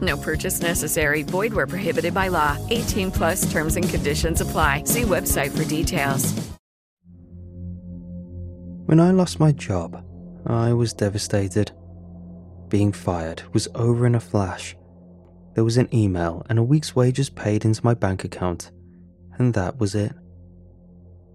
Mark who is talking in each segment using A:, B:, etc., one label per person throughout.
A: No purchase necessary. Void where prohibited by law. 18 plus terms and conditions apply. See website for details.
B: When I lost my job, I was devastated. Being fired was over in a flash. There was an email and a week's wages paid into my bank account, and that was it.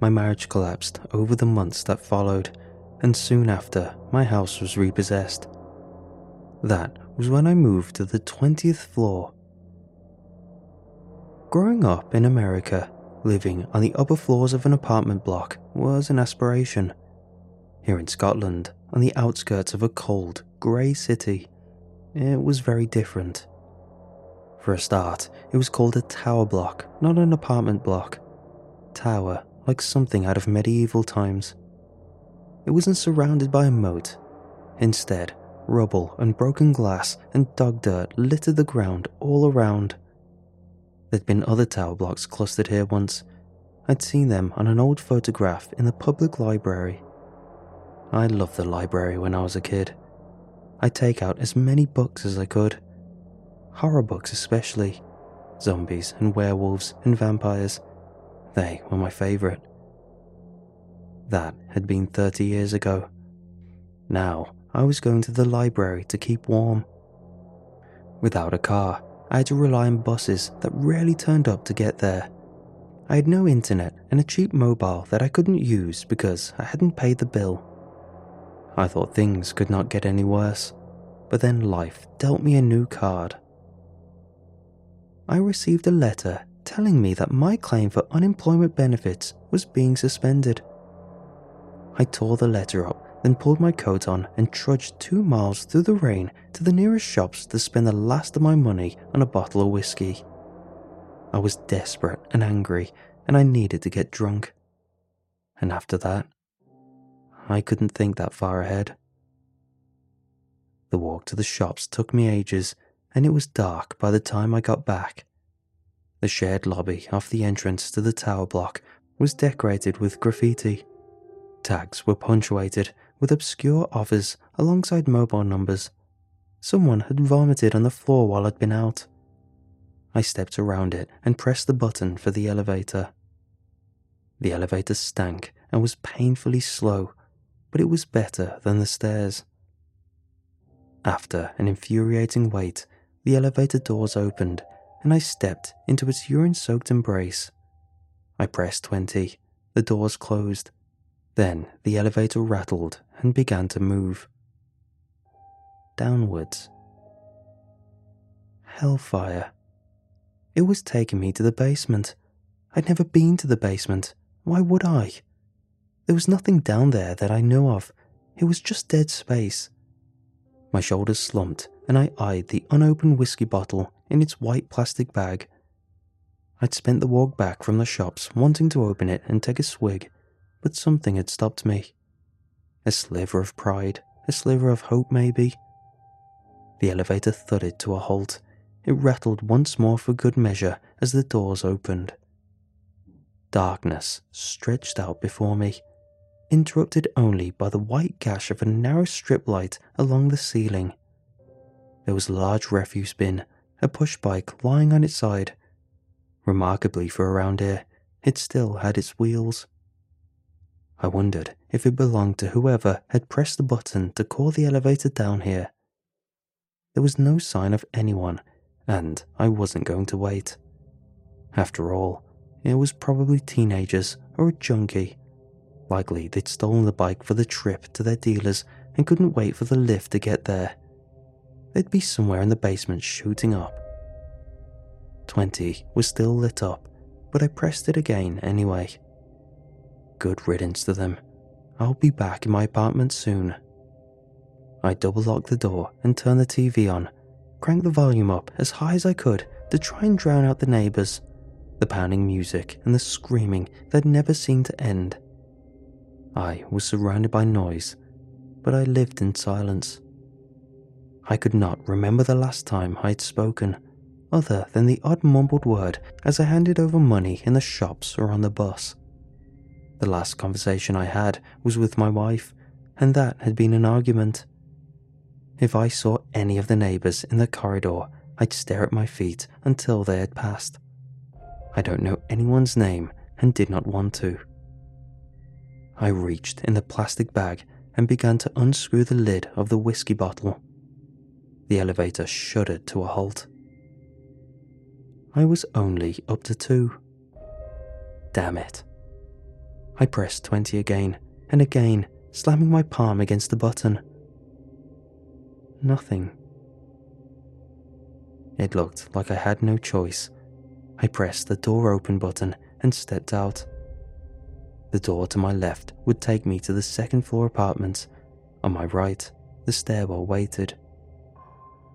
B: My marriage collapsed over the months that followed, and soon after, my house was repossessed. That was when I moved to the 20th floor. Growing up in America, living on the upper floors of an apartment block was an aspiration. Here in Scotland, on the outskirts of a cold, grey city, it was very different. For a start, it was called a tower block, not an apartment block. Tower, like something out of medieval times. It wasn't surrounded by a moat. Instead, rubble and broken glass and dog dirt littered the ground all around. There'd been other tower blocks clustered here once. I'd seen them on an old photograph in the public library. I loved the library when I was a kid. I'd take out as many books as I could. Horror books, especially. Zombies and werewolves and vampires. They were my favourite. That had been 30 years ago. Now, I was going to the library to keep warm. Without a car, I had to rely on buses that rarely turned up to get there. I had no internet and a cheap mobile that I couldn't use because I hadn't paid the bill. I thought things could not get any worse, but then life dealt me a new card. I received a letter telling me that my claim for unemployment benefits was being suspended. I tore the letter up, then pulled my coat on and trudged two miles through the rain to the nearest shops to spend the last of my money on a bottle of whiskey. I was desperate and angry, and I needed to get drunk. And after that, I couldn't think that far ahead. The walk to the shops took me ages, and it was dark by the time I got back. The shared lobby off the entrance to the tower block was decorated with graffiti. Tags were punctuated with obscure offers alongside mobile numbers. Someone had vomited on the floor while I'd been out. I stepped around it and pressed the button for the elevator. The elevator stank and was painfully slow, but it was better than the stairs. After an infuriating wait, the elevator doors opened and I stepped into its urine soaked embrace. I pressed 20. The doors closed. Then the elevator rattled and began to move. Downwards. Hellfire. It was taking me to the basement. I'd never been to the basement. Why would I? There was nothing down there that I knew of. It was just dead space. My shoulders slumped, and I eyed the unopened whiskey bottle in its white plastic bag. I'd spent the walk back from the shops wanting to open it and take a swig, but something had stopped me. A sliver of pride, a sliver of hope, maybe. The elevator thudded to a halt. It rattled once more for good measure as the doors opened. Darkness stretched out before me, interrupted only by the white gash of a narrow strip light along the ceiling. There was a large refuse bin, a push bike lying on its side. Remarkably for around here, it still had its wheels. I wondered if it belonged to whoever had pressed the button to call the elevator down here. There was no sign of anyone, and I wasn't going to wait. After all, it was probably teenagers or a junkie. Likely they'd stolen the bike for the trip to their dealers and couldn't wait for the lift to get there. They'd be somewhere in the basement shooting up. 20 was still lit up, but I pressed it again anyway. Good riddance to them. I'll be back in my apartment soon. I double locked the door and turned the TV on, cranked the volume up as high as I could to try and drown out the neighbours, the pounding music and the screaming that never seemed to end. I was surrounded by noise, but I lived in silence. I could not remember the last time I had spoken, other than the odd mumbled word as I handed over money in the shops or on the bus. The last conversation I had was with my wife, and that had been an argument. If I saw any of the neighbours in the corridor, I'd stare at my feet until they had passed. I don't know anyone's name and did not want to. I reached in the plastic bag and began to unscrew the lid of the whiskey bottle. The elevator shuddered to a halt. I was only up to two. Damn it. I pressed 20 again and again, slamming my palm against the button. Nothing. It looked like I had no choice. I pressed the door open button and stepped out. The door to my left would take me to the second floor apartment. On my right, the stairwell waited.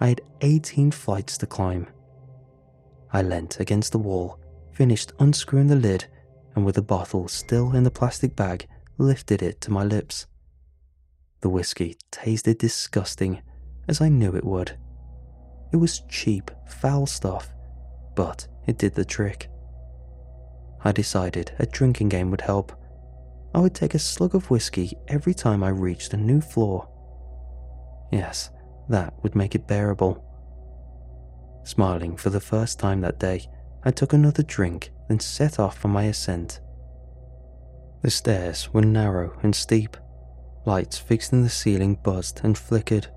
B: I had 18 flights to climb. I leant against the wall, finished unscrewing the lid, and with the bottle still in the plastic bag, lifted it to my lips. The whiskey tasted disgusting, as I knew it would. It was cheap, foul stuff, but it did the trick. I decided a drinking game would help. I would take a slug of whiskey every time I reached a new floor. Yes, that would make it bearable. Smiling for the first time that day, I took another drink, then set off on my ascent. The stairs were narrow and steep. Lights fixed in the ceiling buzzed and flickered.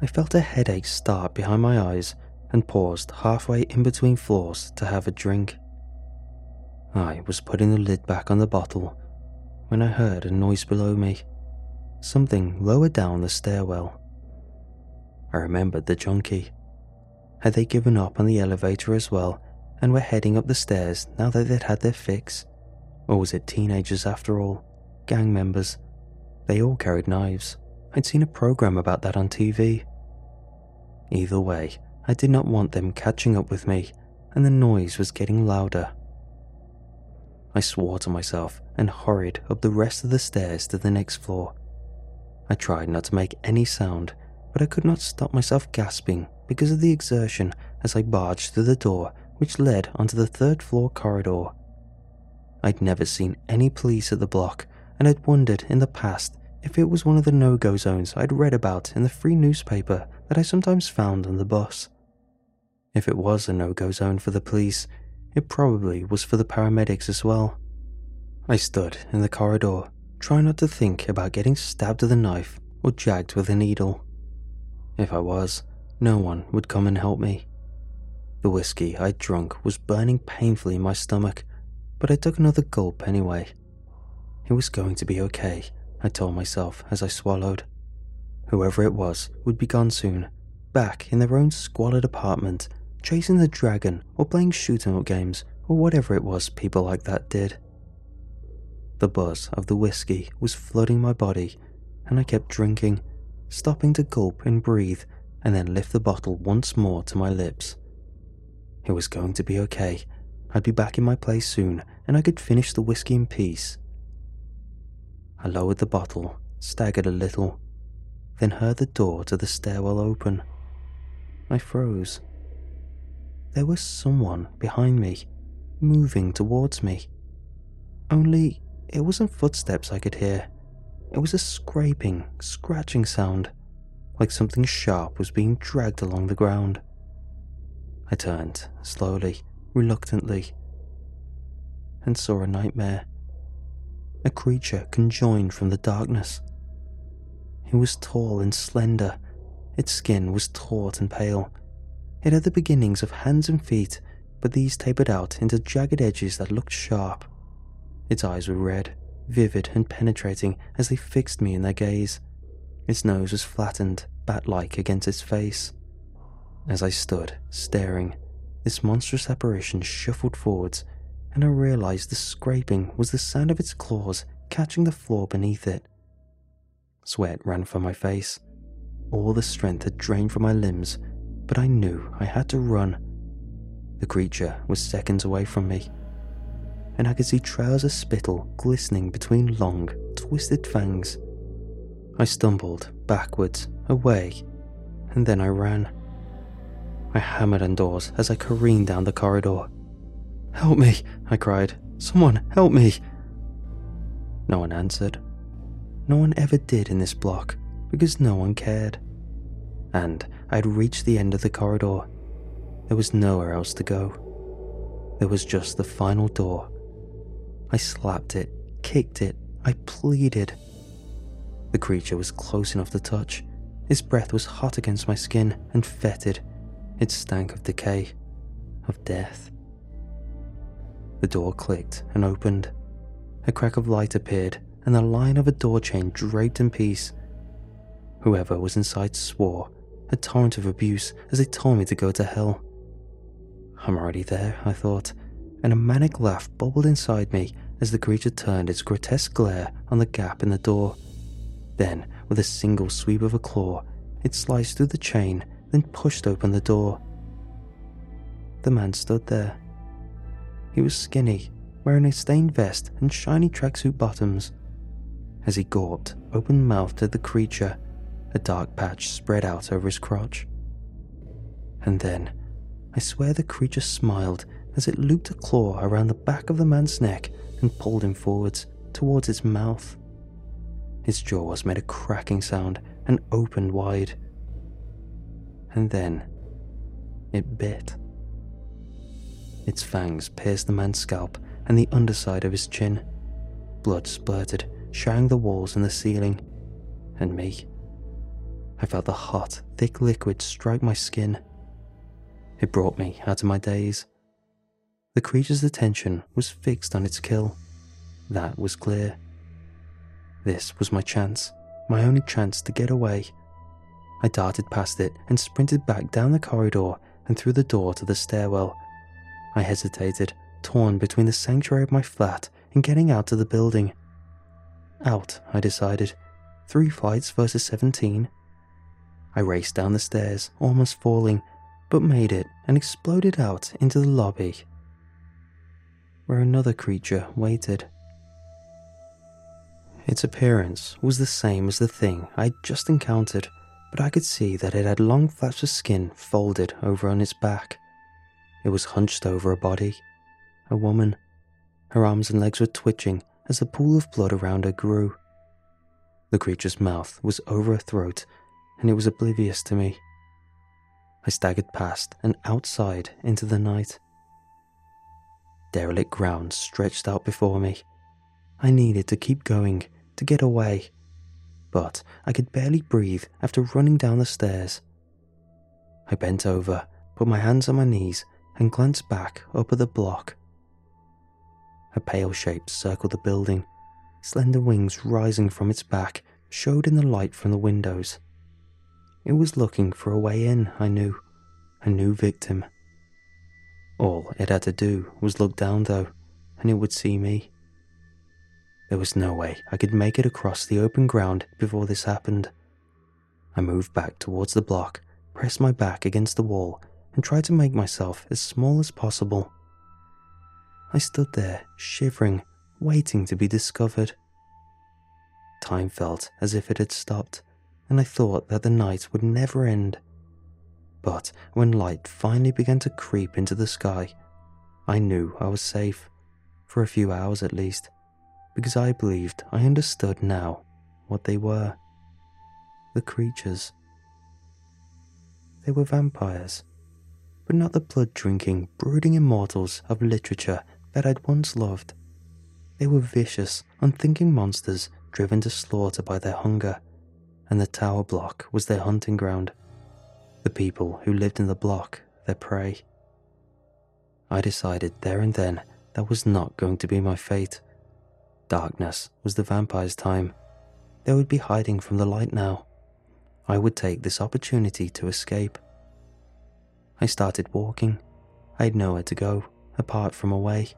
B: I felt a headache start behind my eyes and paused halfway in between floors to have a drink. I was putting the lid back on the bottle when I heard a noise below me, something lower down the stairwell. I remembered the junkie. Had they given up on the elevator as well and were heading up the stairs now that they'd had their fix? Or was it teenagers after all? Gang members? They all carried knives. I'd seen a program about that on TV. Either way, I did not want them catching up with me, and the noise was getting louder. I swore to myself and hurried up the rest of the stairs to the next floor. I tried not to make any sound, but I could not stop myself gasping because of the exertion as I barged through the door which led onto the third floor corridor. I'd never seen any police at the block and had wondered in the past if it was one of the no go zones I'd read about in the free newspaper that I sometimes found on the bus. If it was a no go zone for the police, it probably was for the paramedics as well. I stood in the corridor, trying not to think about getting stabbed with a knife or jagged with a needle. If I was, no one would come and help me. The whiskey I'd drunk was burning painfully in my stomach, but I took another gulp anyway. It was going to be okay, I told myself as I swallowed. Whoever it was would be gone soon, back in their own squalid apartment, chasing the dragon or playing shoot 'em up games or whatever it was people like that did. The buzz of the whiskey was flooding my body, and I kept drinking, stopping to gulp and breathe, and then lift the bottle once more to my lips. It was going to be okay. I'd be back in my place soon, and I could finish the whiskey in peace. I lowered the bottle, staggered a little, then heard the door to the stairwell open. I froze. There was someone behind me, moving towards me. Only it wasn't footsteps I could hear. It was a scraping, scratching sound, like something sharp was being dragged along the ground. I turned, slowly, reluctantly, and saw a nightmare. A creature conjoined from the darkness. It was tall and slender. Its skin was taut and pale. It had the beginnings of hands and feet, but these tapered out into jagged edges that looked sharp. Its eyes were red, vivid, and penetrating as they fixed me in their gaze. Its nose was flattened, bat like against its face. As I stood, staring, this monstrous apparition shuffled forwards, and I realized the scraping was the sound of its claws catching the floor beneath it. Sweat ran from my face. All the strength had drained from my limbs, but I knew I had to run. The creature was seconds away from me, and I could see trails of spittle glistening between long, twisted fangs. I stumbled backwards, away, and then I ran. I hammered on doors as I careened down the corridor. Help me, I cried. Someone, help me. No one answered. No one ever did in this block because no one cared. And I had reached the end of the corridor. There was nowhere else to go. There was just the final door. I slapped it, kicked it, I pleaded. The creature was close enough to touch. Its breath was hot against my skin and fetid. It stank of decay, of death. The door clicked and opened. A crack of light appeared, and the line of a door chain draped in peace. Whoever was inside swore, a torrent of abuse as they told me to go to hell. I'm already there, I thought, and a manic laugh bubbled inside me as the creature turned its grotesque glare on the gap in the door. Then, with a single sweep of a claw, it sliced through the chain, then pushed open the door. The man stood there. He was skinny, wearing a stained vest and shiny tracksuit bottoms. As he gawped, open mouthed at the creature, a dark patch spread out over his crotch. And then, I swear the creature smiled as it looped a claw around the back of the man's neck and pulled him forwards towards its mouth. His jaws made a cracking sound and opened wide. And then, it bit. Its fangs pierced the man's scalp and the underside of his chin. Blood spurted, showering the walls and the ceiling. And me. I felt the hot, thick liquid strike my skin. It brought me out of my daze. The creature's attention was fixed on its kill. That was clear. This was my chance, my only chance to get away. I darted past it and sprinted back down the corridor and through the door to the stairwell. I hesitated, torn between the sanctuary of my flat and getting out of the building. Out, I decided. Three flights versus 17. I raced down the stairs, almost falling, but made it and exploded out into the lobby, where another creature waited. Its appearance was the same as the thing I'd just encountered, but I could see that it had long flaps of skin folded over on its back. It was hunched over a body, a woman. Her arms and legs were twitching as the pool of blood around her grew. The creature's mouth was over her throat, and it was oblivious to me. I staggered past and outside into the night. Derelict ground stretched out before me. I needed to keep going, to get away, but I could barely breathe after running down the stairs. I bent over, put my hands on my knees, and glanced back up at the block. A pale shape circled the building. Slender wings rising from its back showed in the light from the windows. It was looking for a way in, I knew. A new victim. All it had to do was look down, though, and it would see me. There was no way I could make it across the open ground before this happened. I moved back towards the block, pressed my back against the wall, and tried to make myself as small as possible. I stood there, shivering, waiting to be discovered. Time felt as if it had stopped, and I thought that the night would never end. But when light finally began to creep into the sky, I knew I was safe, for a few hours at least, because I believed I understood now what they were. The creatures. They were vampires, but not the blood drinking, brooding immortals of literature that I'd once loved. They were vicious, unthinking monsters driven to slaughter by their hunger, and the tower block was their hunting ground. The people who lived in the block, their prey. I decided there and then that was not going to be my fate. Darkness was the vampire's time. They would be hiding from the light now. I would take this opportunity to escape. I started walking. I had nowhere to go apart from away.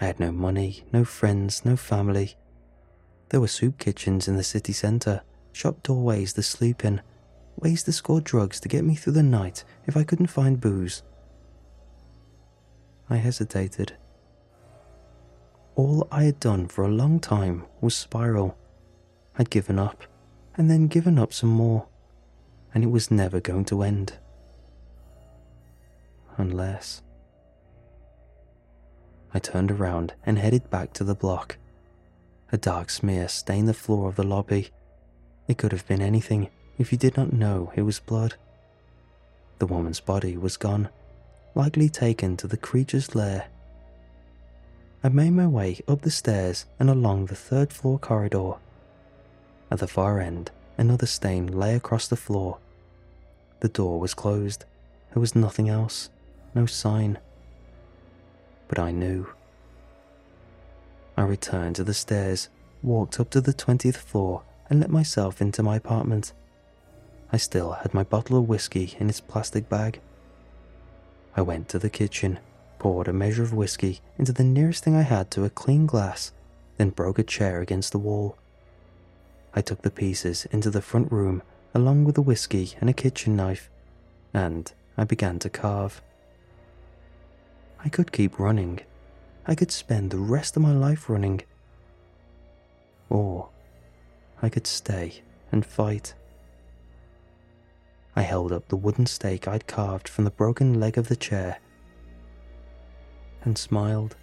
B: I had no money, no friends, no family. There were soup kitchens in the city centre, shop doorways to sleep in, ways to score drugs to get me through the night if I couldn't find booze. I hesitated. All I had done for a long time was spiral. I'd given up, and then given up some more, and it was never going to end. Unless. I turned around and headed back to the block. A dark smear stained the floor of the lobby. It could have been anything if you did not know it was blood. The woman's body was gone, likely taken to the creature's lair. I made my way up the stairs and along the third floor corridor. At the far end, another stain lay across the floor. The door was closed. There was nothing else, no sign. But I knew. I returned to the stairs, walked up to the 20th floor, and let myself into my apartment. I still had my bottle of whiskey in its plastic bag. I went to the kitchen, poured a measure of whiskey into the nearest thing I had to a clean glass, then broke a chair against the wall. I took the pieces into the front room along with the whiskey and a kitchen knife, and I began to carve. I could keep running. I could spend the rest of my life running. Or I could stay and fight. I held up the wooden stake I'd carved from the broken leg of the chair and smiled.